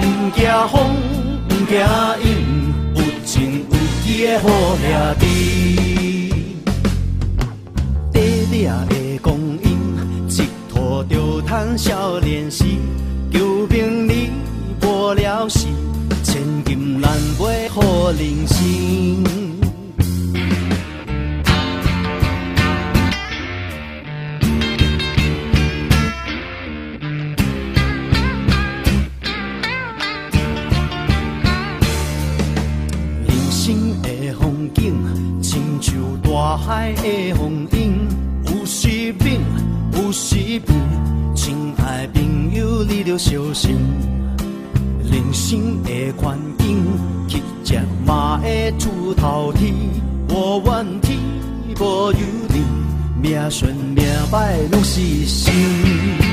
毋惊风，毋惊雨，有情有义的好兄弟。短短的光阴，一拖就趁少年时。求名利，无聊时，千金难买好人生。景亲像大海的风涌有时猛有时平亲爱朋友你着小心。人生的环境乞食嘛会出头天无怨天无尤人命顺命歹拢是一生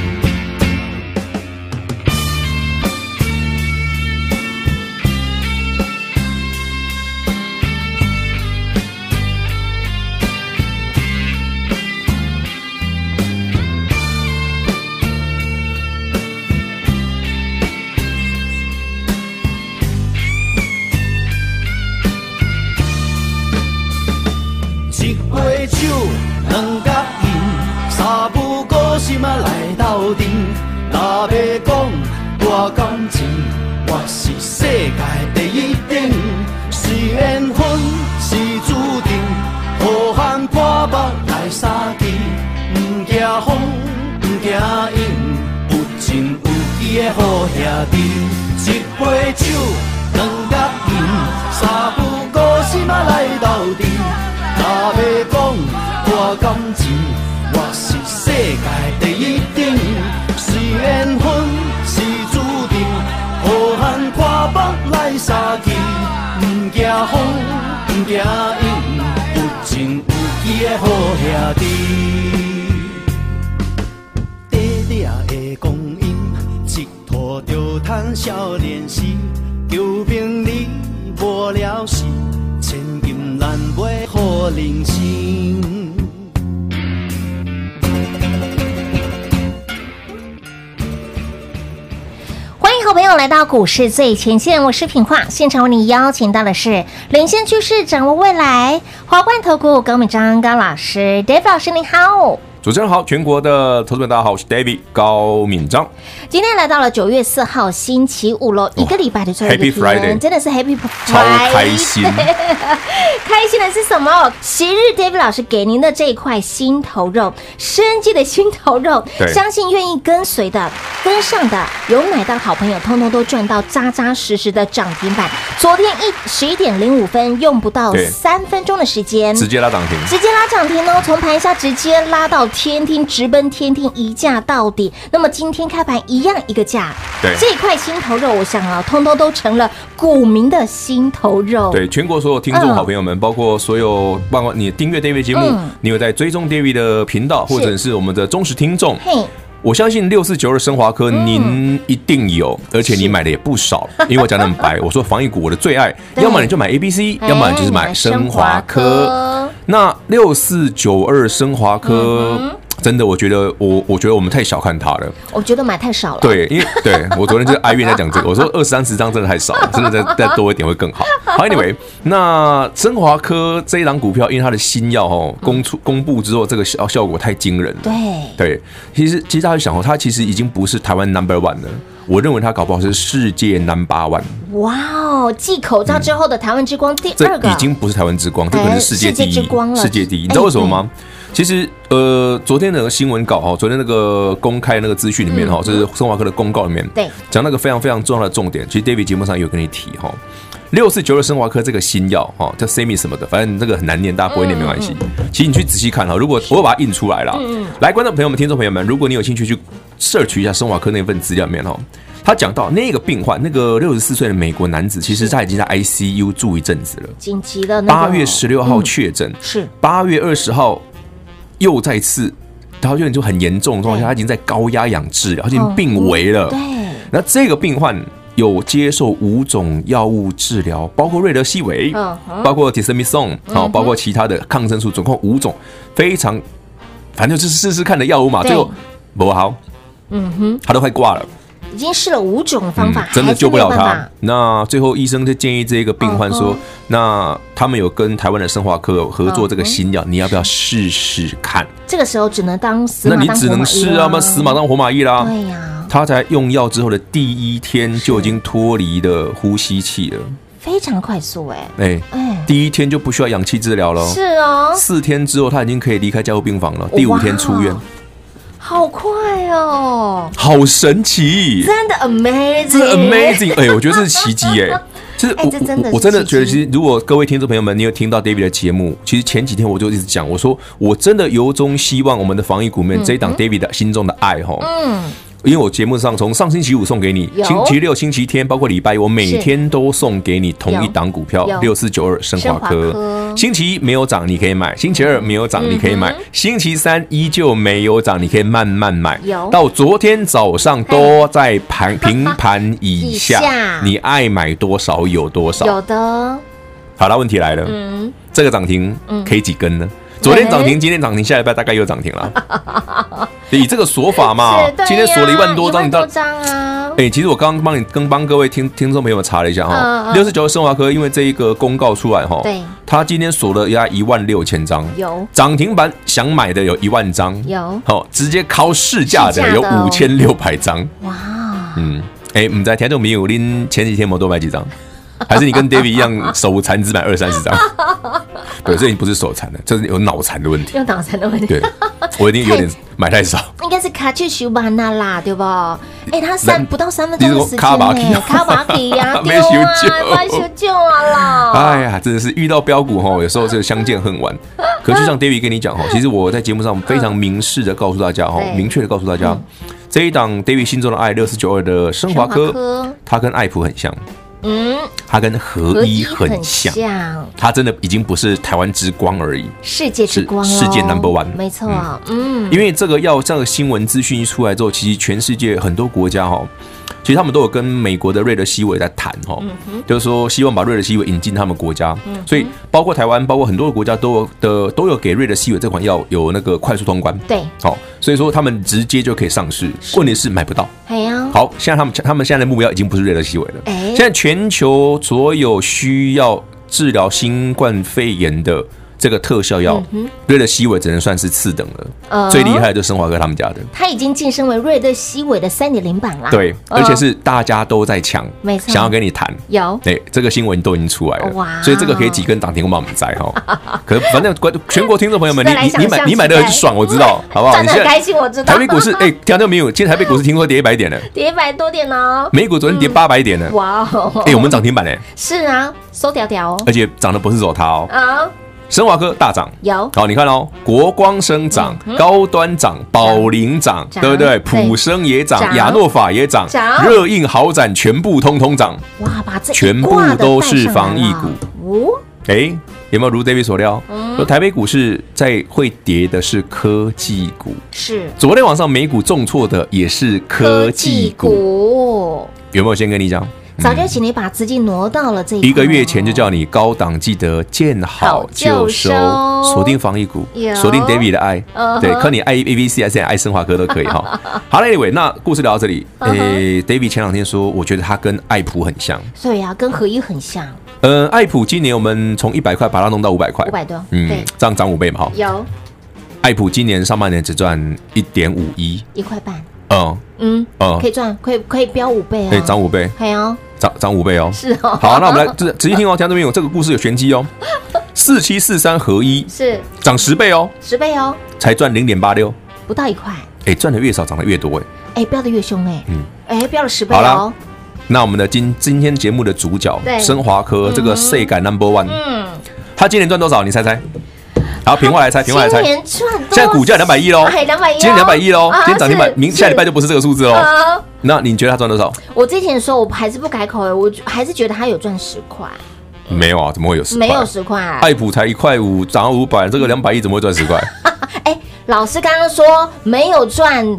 的。阿弥讲我感情我是世界第一顶，是缘分，是注定，好汉跨北来杀敌，不惊风，不惊雨，有情有义的好兄弟。爹爹的光阴，一拖就趁少年时，求名利无聊时，千金。欢迎好朋友来到股市最前线，我是品化，现场为你邀请到的是领先趋势、掌握未来华冠投顾高敏章高老师，David 老师你好。主持人好，全国的投资者大家好，我是 David 高敏章。今天来到了九月四号星期五喽，一个礼拜的最后一天，真的是 Happy Friday，超开心。开心的是什么？昔日 David 老师给您的这一块心头肉，生机的心头肉，相信愿意跟随的、跟上的、有买到的好朋友，通通都赚到扎扎实实的涨停板。昨天一十一点零五分，用不到三分钟的时间，直接拉涨停，直接拉涨停哦，从盘下直接拉到。天听，直奔天听，一价到底。那么今天开盘一样一个价，对，这块心头肉，我想啊，通通都成了股民的心头肉。对，全国所有听众好朋友们，嗯、包括所有包括你订阅 David 节目，嗯、你有在追踪 David 的频道，或者是我们的忠实听众。嘿。我相信六四九二生华科，您一定有，而且你买的也不少。因为我讲的很白，我说防疫股我的最爱，要么你就买 A B C，要么你就是买生华科。那六四九二生华科。真的，我觉得我我觉得我们太小看它了。我觉得买太少了。对，因为对我昨天就是哀怨在讲这个，我说二三十张真的太少了，真的再 再多一点会更好。好，Anyway，那生华科这一档股票，因为它的新药哦公出公布之后，这个效效果太惊人了。对对，其实其实大家想哦，它其实已经不是台湾 Number One 了，我认为它搞不好是世界 Number One。哇哦，继口罩之后的台湾之光第二个，这已经不是台湾之光，这可能是世界第一，世界第一。你知道为什么吗？其实，呃，昨天那个新闻稿哈，昨天那个公开那个资讯里面哈，这、嗯、是生华科的公告里面，对，讲那个非常非常重要的重点。其实 David 节目上有跟你提哈，六四九二生华科这个新药哈，叫 Semi 什么的，反正这个很难念，大家不会念没关系。其实你去仔细看哈，如果我会把它印出来了，来，观众朋友们、听众朋友们，如果你有兴趣去 search 一下生华科那份资料里面哈，他讲到那个病患，那个六十四岁的美国男子，其实他已经在 ICU 住一阵子了，紧急的八月十六号确诊，是。八月二十号。又再次，他就就很严重的状况下，他已经在高压氧治疗，他已经病危了。对，那这个病患有接受五种药物治疗，包括瑞德西韦，包括 Dexamethasone，好，包括其他的抗生素，总共五种，非常，反正就是试试看的药物嘛。最后不好，嗯哼，他都快挂了。已经试了五种方法，嗯，真的救不了他。那最后医生就建议这个病患说：“哦、那他们有跟台湾的生化科合作这个新药，哦、你要不要试试看？”这个时候只能当死马当活马医，那你只能试啊，嘛死马当活马医啦。对呀、啊，他在用药之后的第一天就已经脱离了呼吸器了，非常快速哎、欸、哎哎，欸、第一天就不需要氧气治疗了，是哦。四天之后他已经可以离开加护病房了，第五天出院。好快哦！好神奇，真的 amazing，真的 amazing！哎，我觉得这是奇迹 哎，就是我我真的觉得，其实如果各位听众朋友们，你有听到 David 的节目，其实前几天我就一直讲，我说我真的由衷希望我们的防疫股面这一档 David 的心中的爱哈，嗯。因为我节目上从上星期五送给你，星期六、星期天，包括礼拜一，我每天都送给你同一档股票六四九二生华科。星期一没有涨，你可以买；星期二没有涨，你可以买；星期三依旧没有涨，你可以慢慢买。到昨天早上都在盘 平盘以下，你爱买多少有多少。有的。好了，问题来了，嗯，这个涨停可以几根呢？昨天涨停，今天涨停，下礼拜大概又涨停了。以这个锁法嘛，今天锁了一万多张，你知道？哎，其实我刚刚帮你跟帮各位听听众朋友们查了一下哈，六十九二生华科，因为这一个公告出来哈，对，他今天锁了压一万六千张，有。涨停板想买的有一万张，有。好直接靠市价的有五千六百张，哇，嗯，哎，唔知听众朋友您前几天没多买几张？还是你跟 David 一样手残只买二三十张？对，这已经不是手残了，这是有脑残的问题。有脑残的问题。对，我一定 有点买太少。应该是卡去修班那啦，对不？哎，他三不到三分钟的时间，卡巴奇，卡巴奇呀，没修救，没修救啊啦！哎呀，真的是遇到标股哈，有时候就相见恨晚。可就像 David 跟你讲哈，其实我在节目上非常明示的告诉大家哈，明确的告诉大家，这一档 David 心中的爱六四九二的升华科，它跟爱普很像。嗯，它跟合一很像，它真的已经不是台湾之光而已，世界之光，世界 number one，没错，嗯，因为这个要这个新闻资讯一出来之后，其实全世界很多国家哈。其实他们都有跟美国的瑞德西韦在谈哈，就是说希望把瑞德西韦引进他们国家，所以包括台湾，包括很多的国家都有的都有给瑞德西韦这款药有那个快速通关，对，好，所以说他们直接就可以上市，问题是买不到，好，现在他们他们现在的目标已经不是瑞德西韦了，现在全球所有需要治疗新冠肺炎的。这个特效药，瑞德西韦只能算是次等了。最厉害的就是生华哥他们家的，他已经晋升为瑞德西韦的三点零版了。对，而且是大家都在抢，没错，想要跟你谈。有，哎，这个新闻都已经出来了。哇，所以这个可以几根涨停，我们在哈。可反正全国听众朋友们，你你你买你买的很爽，我知道，好不好？赚的很开心，我知道。台北股市，哎，听到没有？今天台北股市听说跌一百点了，跌一百多点哦。美股昨天跌八百点了。哇，哎，我们涨停板嘞。是啊，收条条哦。而且涨的不是走它哦。啊。升华科大涨，有。好，你看哦，国光生涨，高端涨，宝林涨，对不对？普生也涨，亚诺法也涨，热映豪展全部通通涨，哇，把这全部都是防疫股。哦。哎，有没有如 David 所料？说台北股市在会跌的是科技股，是。昨天晚上美股重挫的也是科技股，有没有先跟你讲？早就请你把资金挪到了这一个月前就叫你高档记得见好就收，锁定防疫股，锁定 David 的爱，对，看你爱 A B C 还是爱升华哥都可以哈。好了，Anyway，那故事聊到这里。诶，David 前两天说，我觉得他跟爱普很像，对呀，跟合一很像。呃，爱普今年我们从一百块把它弄到五百块，五百多，嗯，这样涨五倍嘛哈。有，爱普今年上半年只赚一点五一，一块半。嗯嗯嗯，可以赚，可以可以飙五倍啊，可以涨五倍，可以哦，涨涨五倍哦，是哦。好，那我们来仔仔细听哦，听这边有这个故事有玄机哦。四七四三合一，是涨十倍哦，十倍哦，才赚零点八六，不到一块。哎，赚的越少，涨的越多哎。哎，飙的越凶哎。嗯，哎，飙了十倍哦。好了，那我们的今今天节目的主角，升华科这个世界 number one，嗯，他今年赚多少？你猜猜。好，平话来猜，平话来猜。今年赚？现在股价两百亿喽，两百亿，今天两百亿喽，今天涨停板，明下礼拜就不是这个数字喽。那你觉得他赚多少？我之前说，我还是不改口哎，我还是觉得他有赚十块。没有啊，怎么会有十？没有十块，爱普才一块五，涨了五百，这个两百亿怎么会赚十块？哎，老师刚刚说没有赚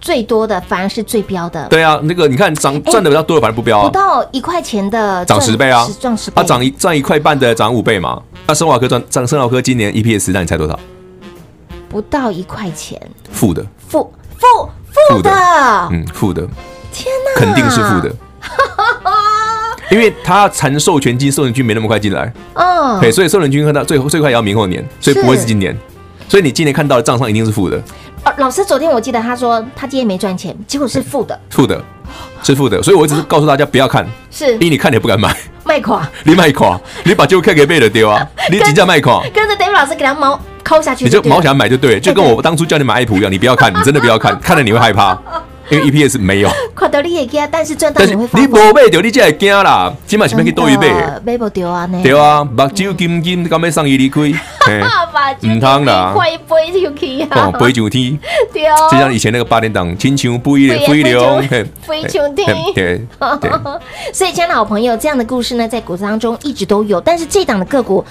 最多的，反而是最标的。对啊，那个你看涨赚的比较多的，反而不标啊。不到一块钱的涨十倍啊，赚十倍。它涨一赚一块半的涨五倍嘛。那生华科赚涨，生华科今年 EPS，那你猜多少？不到一块钱，负的，负负负的，嗯，负的。天哪，肯定是负的，因为他谈授权金，授权金没那么快进来，哦，对，所以授权金看到最最快也要明后年，所以不会是今年，所以你今年看到的账上一定是负的。老师昨天我记得他说他今天没赚钱，结果是负的，负的，是负的，所以我只是告诉大家不要看，是，因为你看你也不敢买。卖垮，你卖垮，你把旧客给卖了丢啊！你直接卖垮，跟着 David 老师给他毛抠下去，你就毛想买就对，就跟我当初叫你买爱普一样，你不要看，你真的不要看，看了你会害怕，因为 EPS 没有。看到你也惊，但是赚到你会发。你无买到，你才会惊啦。起码前面可以多一倍。买不掉啊？对啊，目睭金金，刚要上一离开。唔通啦，飞飞上去啊！飞上天，对啊，就像以前那个八点档，亲像飞飞流，飞上天。对对。所以，亲爱的好朋友，这样的故事呢，在股市当中一直都有。但是，这档的个股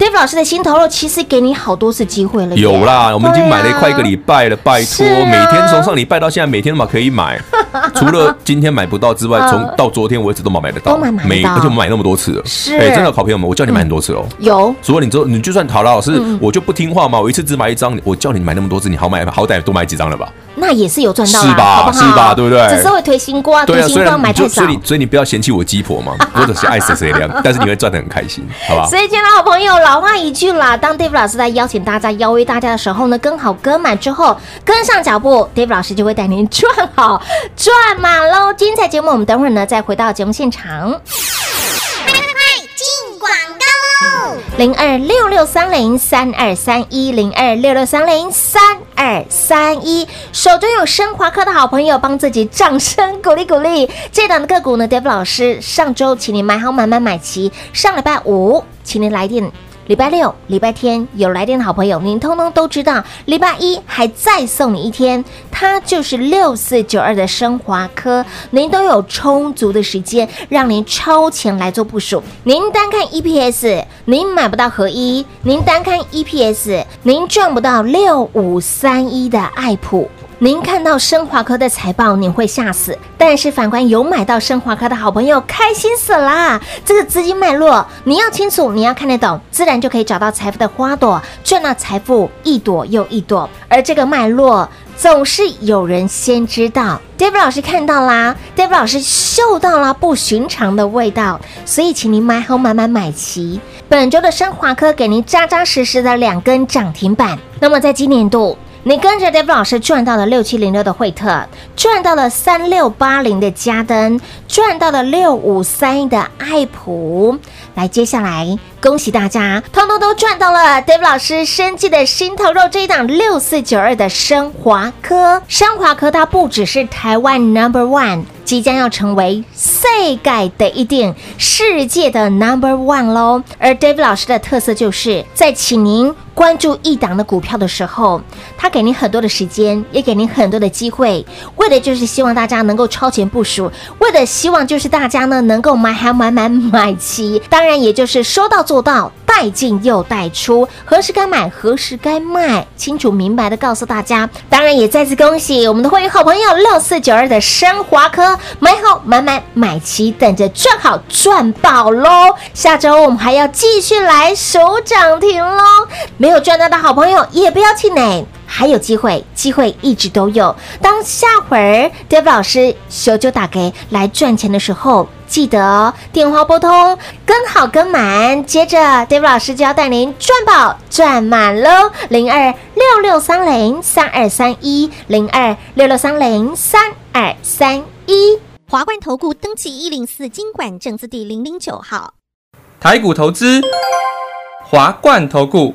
，David 老师的心头肉，其实给你好多次机会了。有啦，我们已经买了快一个礼拜了，拜托，每天从上礼拜到现在，每天都可以买。除了今天买不到之外，从到昨天为止都没买得到，每而且我们买那么多次了。是，哎，真的好朋友们，我叫你买很多次哦。有，所以你之后，你就算好了，老师，我就不听话嘛，我一次只买一张，我叫你买那么多次，你好买好歹多买几张了吧？那也是有赚到，是吧？是吧？对不对？只是会推新瓜，推新瓜买太少。所以你所以你不要嫌弃我鸡婆嘛，或者是爱谁谁凉，但是你会赚得很开心，好吧？所以，亲爱的好朋友，老话一句啦，当 David 老师在邀请大家、邀约大家的时候呢，跟好跟满之后，跟上脚步，David 老师就会带您赚好赚满喽。精彩节目，我们等会儿呢再回到节目现场。零二六六三零三二三一零二六六三零三二三一，手中有升华科的好朋友，帮自己掌声鼓励鼓励。这档的个股呢，David 老师上周请你买好买买买齐，上礼拜五请你来电。礼拜六、礼拜天有来电的好朋友，您通通都知道。礼拜一还再送你一天，它就是六四九二的升华科，您都有充足的时间让您超前来做部署。您单看 EPS，您买不到合一；您单看 EPS，您赚不到六五三一的爱普。您看到升华科的财报，您会吓死；但是反观有买到升华科的好朋友，开心死啦！这个资金脉络，你要清楚，你要看得懂，自然就可以找到财富的花朵，赚到财富一朵又一朵。而这个脉络，总是有人先知道。David 老师看到啦，David 老师嗅到了不寻常的味道，所以请您买好买满买齐。本周的升华科给您扎扎实实的两根涨停板。那么在今年度。你跟着 David 老师赚到了六七零六的惠特，赚到了三六八零的嘉登，赚到了六五三一的爱普。来，接下来恭喜大家，通通都赚到了 David 老师生计的心头肉这一档六四九二的升华科。升华科它不只是台湾 Number One。即将要成为世界的一定世界的 Number One 喽。而 David 老师的特色就是在请您关注一档的股票的时候，他给您很多的时间，也给您很多的机会，为的就是希望大家能够超前部署，为的希望就是大家呢能够买好买满买齐，当然也就是说到做到。带进又带出，何时该买，何时该卖，清楚明白的告诉大家。当然也再次恭喜我们的会员好朋友六四九二的升华科买好买买买齐，等着赚好赚爆喽！下周我们还要继续来守涨停喽！没有赚到的好朋友也不要气馁，还有机会，机会一直都有。当下回儿 David 老师手就打给来赚钱的时候。记得电话拨通，跟好跟满，接着 David 老师就要带您赚饱赚满喽！零二六六三零三二三一，零二六六三零三二三一。华冠投顾登记一零四金管证字第零零九号，台股投资，华冠投顾。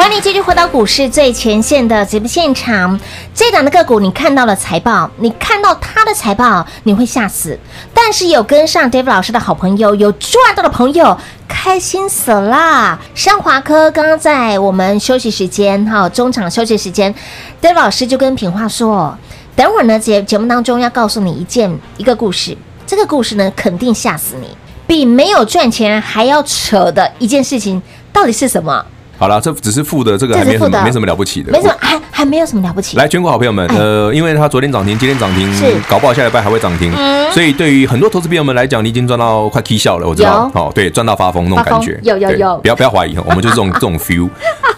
欢迎继续回到股市最前线的节目现场。这档的个股，你看到了财报，你看到他的财报，你会吓死。但是有跟上 David 老师的好朋友，有赚到的朋友，开心死啦！升华科刚刚在我们休息时间，哈，中场休息时间，David 老师就跟品化说，等会儿呢节节目当中要告诉你一件一个故事，这个故事呢肯定吓死你，比没有赚钱还要扯的一件事情，到底是什么？好了，这只是负的，这个还没什么没什么了不起的，没什么，还还没有什么了不起。来，全国好朋友们，呃，因为他昨天涨停，今天涨停，是。搞不好下礼拜还会涨停，所以对于很多投资朋友们来讲，你已经赚到快 K 笑了，我知道，哦，对，赚到发疯那种感觉，有有有，不要不要怀疑，我们就是这种这种 feel。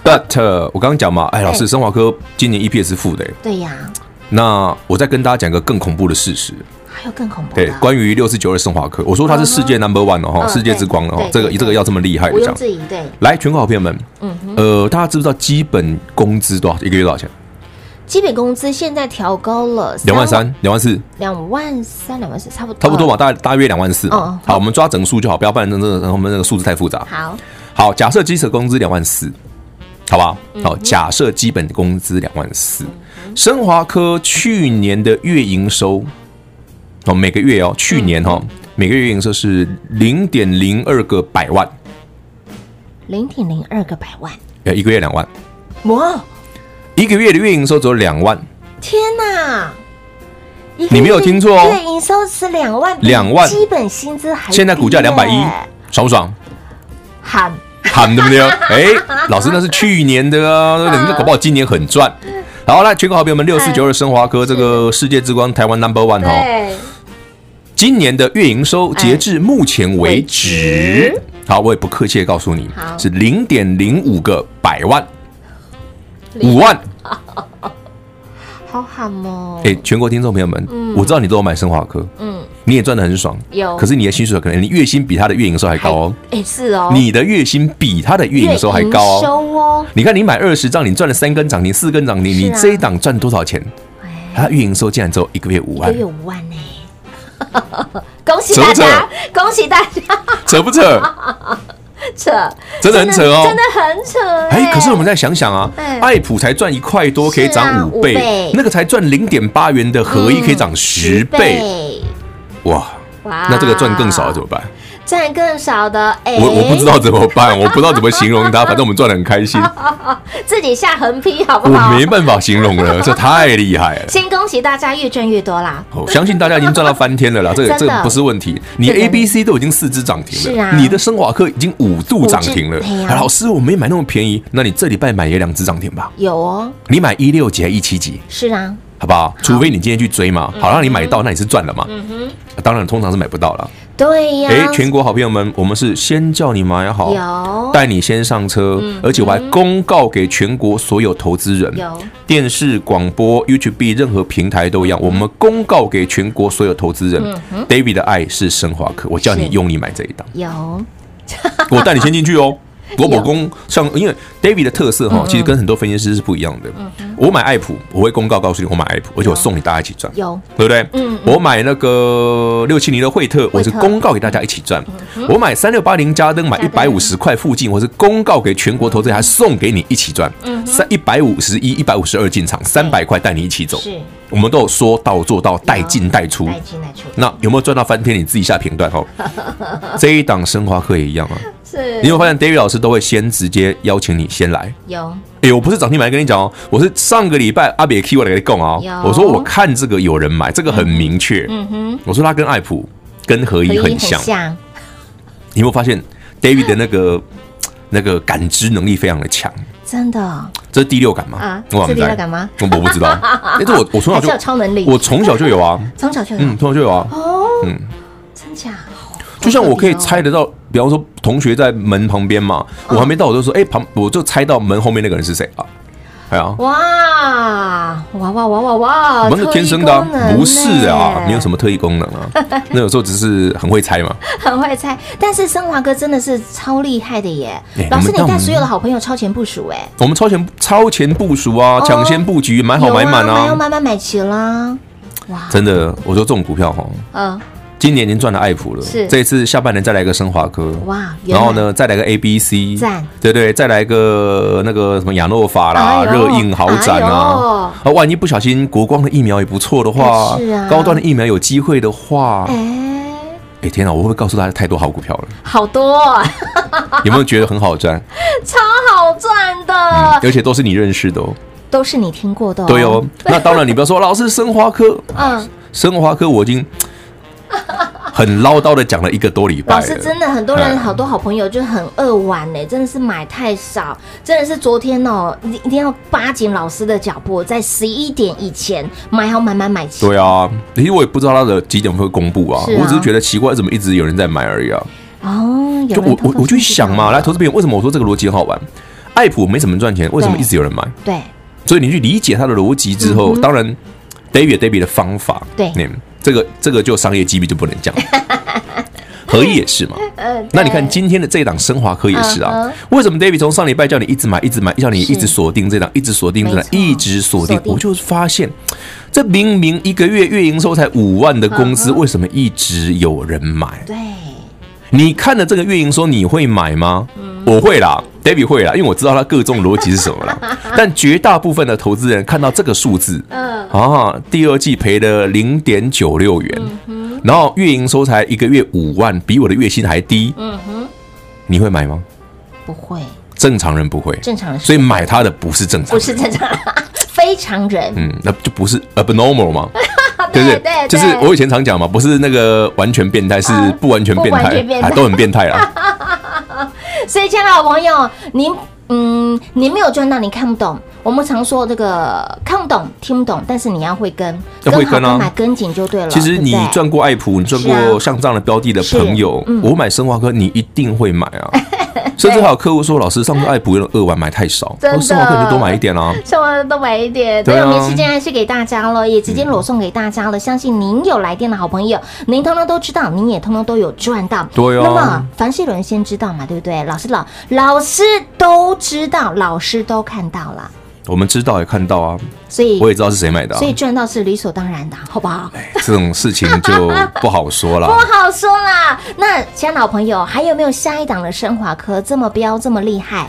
But 我刚刚讲嘛，哎，老师，生华科今年 EPS 是负的，对呀。那我再跟大家讲个更恐怖的事实。还有更恐怖的，对，关于六四九二升华科，我说它是世界 number one 哦，世界之光哦，这个这个要这么厉害的讲，对，来，全国好朋友们，嗯，呃，大家知不知道基本工资多少？一个月多少钱？基本工资现在调高了，两万三，两万四，两万三，两万四，差不多，差不多嘛，大大约两万四。好，我们抓整数就好，不要不然那那我们那个数字太复杂。好，好，假设基础工资两万四，好不好？好，假设基本工资两万四，升华科去年的月营收。哦，每个月哦，去年哈，每个月营收是零点零二个百万，零点零二个百万，呃，一个月两万，哇，一个月的月营收只有两万，天哪，你没有听错哦，月营收是两万，两万，基本薪资还现在股价两百一，爽不爽？喊。喊对不对？哎，老师那是去年的啊，你搞不好今年很赚。好，来全国好朋友们，六四九二升华科这个世界之光，台湾 Number One 哈。今年的月营收截至目前为止，好，我也不客气的告诉你，是零点零五个百万，五万，好喊哦！哎，全国听众朋友们，我知道你都有买生华科，嗯，你也赚的很爽，有，可是你的薪水可能你月薪比他的月营收还高哦，哎，是哦，你的月薪比他的月营收还高哦，你看你买二十张，你赚了三根涨停，四根涨停，你这一档赚多少钱？他月营收竟然只有一个月五万，一个月五万呢。恭喜大家！恭喜大家！扯不扯？扯，真的很扯哦，真的很扯。哎，可是我们再想想啊，爱普才赚一块多，可以涨五倍，那个才赚零点八元的合一可以涨十倍，哇哇！那这个赚更少了怎么办？赚更少的，哎，我我不知道怎么办，我不知道怎么形容它，反正我们赚的很开心，自己下横批好不好？我没办法形容了，这太厉害了。先恭喜大家越赚越多啦！我相信大家已经赚到翻天了啦，这个这个不是问题。你 A、B、C 都已经四只涨停了，是啊，你的升华科已经五度涨停了。老师，我没买那么便宜，那你这礼拜买也两只涨停吧？有哦，你买一六几还一七几？是啊。好不好？除非你今天去追嘛，好让你买到，那你是赚了嘛。嗯哼，当然通常是买不到了。对呀。哎，全国好朋友们，我们是先叫你买好，有。带你先上车，而且我还公告给全国所有投资人，有。电视、广播、YouTube 任何平台都一样，我们公告给全国所有投资人，David 的爱是升华课，我叫你用力买这一档，有，我带你先进去哦。我老公像，因为 David 的特色哈，其实跟很多分析师是不一样的。我买爱普，我会公告告诉你我买爱普，而且我送你大家一起赚，有对不对？嗯，我买那个六七零的惠特，我是公告给大家一起赚。我买三六八零嘉登，买一百五十块附近，我是公告给全国投资人，还送给你一起赚。三一百五十一、一百五十二进场，三百块带你一起走。是，我们都有说到做到，带进带出。带进带出。那有没有赚到翻天？你自己下评断哦。这一档升华课也一样啊。是，你有发现 David 老师都会先直接邀请你先来？有，哎，我不是涨停买跟你讲哦，我是上个礼拜阿比 Key 我来跟你讲哦，我说我看这个有人买，这个很明确，嗯哼，我说他跟爱普跟合一很像，你有没有发现 David 的那个 那个感知能力非常的强？真的，这是第六感吗？啊，是第六感吗？我不知道，哎，这我我从小就有超能力，我从小就有啊，从小就有，嗯，从小就有啊，哦，嗯？就像我可以猜得到，比方说同学在门旁边嘛，我还没到，我就说，哎，旁我就猜到门后面那个人是谁啊？哎呀，哇哇哇哇哇哇！我们是天生的，不是啊，没有什么特异功能啊。那有时候只是很会猜嘛，很会猜。但是升华哥真的是超厉害的耶！老师，你带所有的好朋友超前部署哎，我们超前超前部署啊，抢先布局，买好买满啊，买好买满买齐啦！哇，真的，我说这种股票哈，嗯。今年已经赚了爱普了，是。这一次下半年再来一个升华科，哇，然后呢再来个 A B C，赞，对对，再来个那个什么亚诺法啦，热映豪展啊，啊，万一不小心国光的疫苗也不错的话，是啊，高端的疫苗有机会的话，哎，哎天哪，我会不会告诉大家太多好股票了？好多，有没有觉得很好赚？超好赚的，而且都是你认识的哦，都是你听过的，对哦。那当然，你不要说 老师升华科，嗯，升华科我已经。很唠叨的讲了一个多礼拜，老师真的很多人好多好朋友就很扼腕呢，真的是买太少，真的是昨天哦，一一定要扒紧老师的脚步，在十一点以前买好买买买齐。对啊，其实我也不知道他的几点会公布啊，我只是觉得奇怪，怎么一直有人在买而已啊。哦，就我我我就想嘛，来投资朋友，为什么我说这个逻辑很好玩？爱普没什么赚钱，为什么一直有人买？对，所以你去理解他的逻辑之后，当然 David David 的方法，对。这个这个就商业机密就不能讲，合一也是嘛。那你看今天的这一档升华科也是啊。为什么 David 从上礼拜叫你一直买，一直买，叫你一直锁定这档，一直锁定这档，一直锁定？我就发现，这明明一个月月营收才五万的公司，为什么一直有人买？对，你看了这个月营收，你会买吗？我会啦，David 会啦，因为我知道他各种逻辑是什么啦。但绝大部分的投资人看到这个数字，嗯。啊，第二季赔了零点九六元，然后月营收才一个月五万，比我的月薪还低，嗯哼，你会买吗？不会，正常人不会，正常人，所以买他的不是正常，不是正常。人，非常人，嗯，那就不是 abnormal 吗？对不对？就是我以前常讲嘛，不是那个完全变态，是不完全变态，都很变态啦。所以，亲爱的好朋友，您嗯，您没有赚到，你看不懂。我们常说这个看不懂、听不懂，但是你要会跟，要会跟啊，买跟紧就对了。其实你赚过爱普，你赚过像这样的标的的朋友，我买生化科，你一定会买啊。甚至还有客户说：“老师，上次爱普用二万买太少，我升华科你多买一点啊。”升华科多买一点，对，我们时间还是给大家了，也直接裸送给大家了。相信您有来电的好朋友，您通通都知道，您也通通都有赚到。对哦。那么凡是有人先知道嘛，对不对？老师老老师都知道，老师都看到了。我们知道也看到啊，所以我也知道是谁买的，所以赚到是理所当然的，好不好？这种事情就不好说了，不好说啦。那亲爱的老朋友，还有没有下一档的升华科这么彪这么厉害，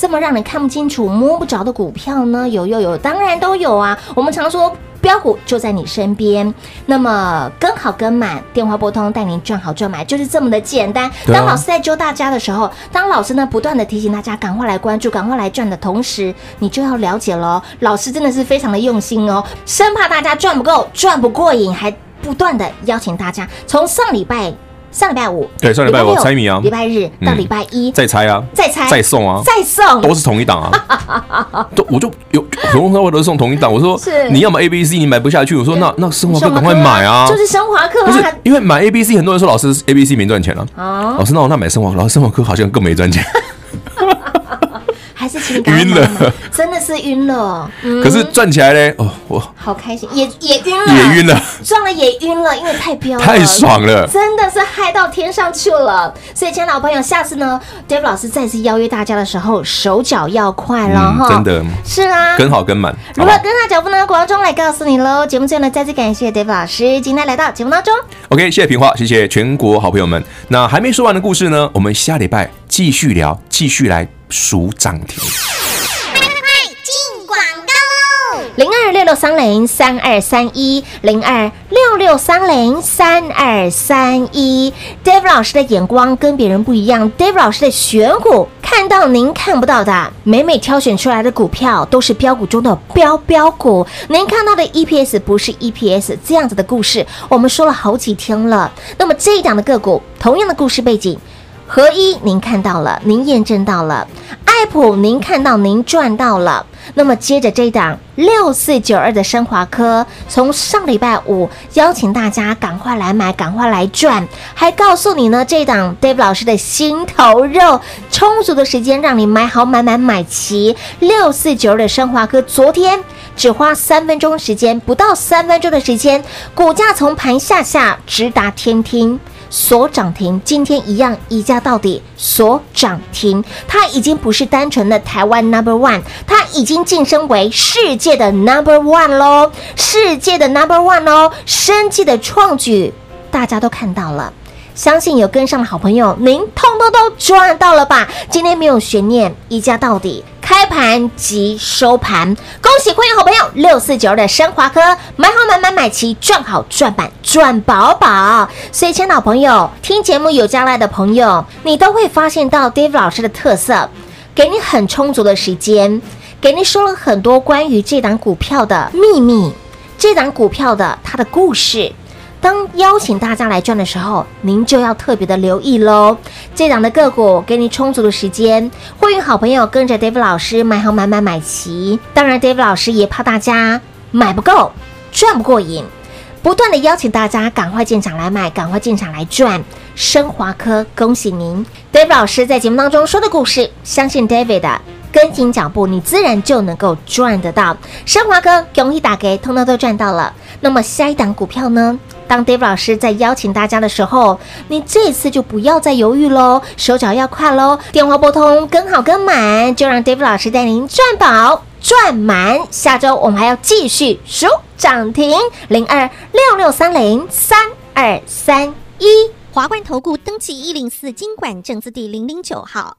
这么让人看不清楚摸不着的股票呢？有有有，当然都有啊。我们常说标股就在你身边。那么跟好跟满，电话拨通带您赚好赚满，就是这么的简单。当老师在教大家的时候，当老师呢不断的提醒大家赶快来关注、赶快来赚的同时，你就要了解喽，老师真的是非常的用心哦，生怕大家赚不够、赚不过瘾，还不断的邀请大家从上礼拜。上礼拜五，对，上礼拜五猜谜啊，礼拜日到礼拜一再猜啊，再猜，再送啊，再送，都是同一档啊，都我就有有人说我都是送同一档，我说你要么 A B C，你买不下去，我说那那生华课赶快买啊，就是生华课，不是因为买 A B C，很多人说老师 A B C 没赚钱了，老师那我那买生华，老师生华课好像更没赚钱。晕了，真的是晕了。可是转起来呢，哦，我好开心，也也晕了，也晕了，赚了也晕了，因为太飙了，太爽了，真的是嗨到天上去了。所以，亲爱的老朋友，下次呢，David 老师再次邀约大家的时候，手脚要快了哈，真的是啊，跟好跟满。如何跟上脚步呢？广告中来告诉你喽。节目最后呢，再次感谢 David 老师今天来到节目当中。OK，谢谢平花，谢谢全国好朋友们。那还没说完的故事呢，我们下礼拜继续聊，继续来数涨停。零二六六三零三二三一，零二六六三零三二三一。David 老师的眼光跟别人不一样，David 老师的选股看到您看不到的，每每挑选出来的股票都是标股中的标标股。您看到的 EPS 不是 EPS，这样子的故事我们说了好几天了。那么这一档的个股，同样的故事背景。合一，您看到了，您验证到了；爱普，您看到，您赚到了。那么接着这档六四九二的升华科，从上礼拜五邀请大家赶快来买，赶快来赚，还告诉你呢，这档 Dave 老师的心头肉，充足的时间让你买好买满买齐。六四九二的升华科，昨天只花三分钟时间，不到三分钟的时间，股价从盘下下直达天听。锁涨停，今天一样一价到底锁涨停，它已经不是单纯的台湾 number one，它已经晋升为世界的 number one 喽，世界的 number one 哦，生技的创举，大家都看到了。相信有跟上的好朋友，您通通都赚到了吧？今天没有悬念，一价到底，开盘即收盘。恭喜会员好朋友六四九的升华科，买好买买买齐，赚好赚满赚饱饱。所以，亲爱朋友，听节目有将来的朋友，你都会发现到 Dave 老师的特色，给你很充足的时间，给你说了很多关于这档股票的秘密，这档股票的它的故事。当邀请大家来赚的时候，您就要特别的留意喽。这档的个股给你充足的时间，会员好朋友跟着 David 老师买好买买买齐。当然，David 老师也怕大家买不够，赚不过瘾，不断的邀请大家赶快进场来买，赶快进场来赚。升华科，恭喜您，David 老师在节目当中说的故事，相信 David 的。跟紧脚步，你自然就能够赚得到。升华哥容易打给，通通都赚到了。那么下一档股票呢？当 Dave 老师在邀请大家的时候，你这次就不要再犹豫喽，手脚要快喽。电话拨通，跟好跟满，就让 Dave 老师带您赚饱赚满。下周我们还要继续数涨停，零二六六三零三二三一。华冠投顾登记一零四金管证字第零零九号，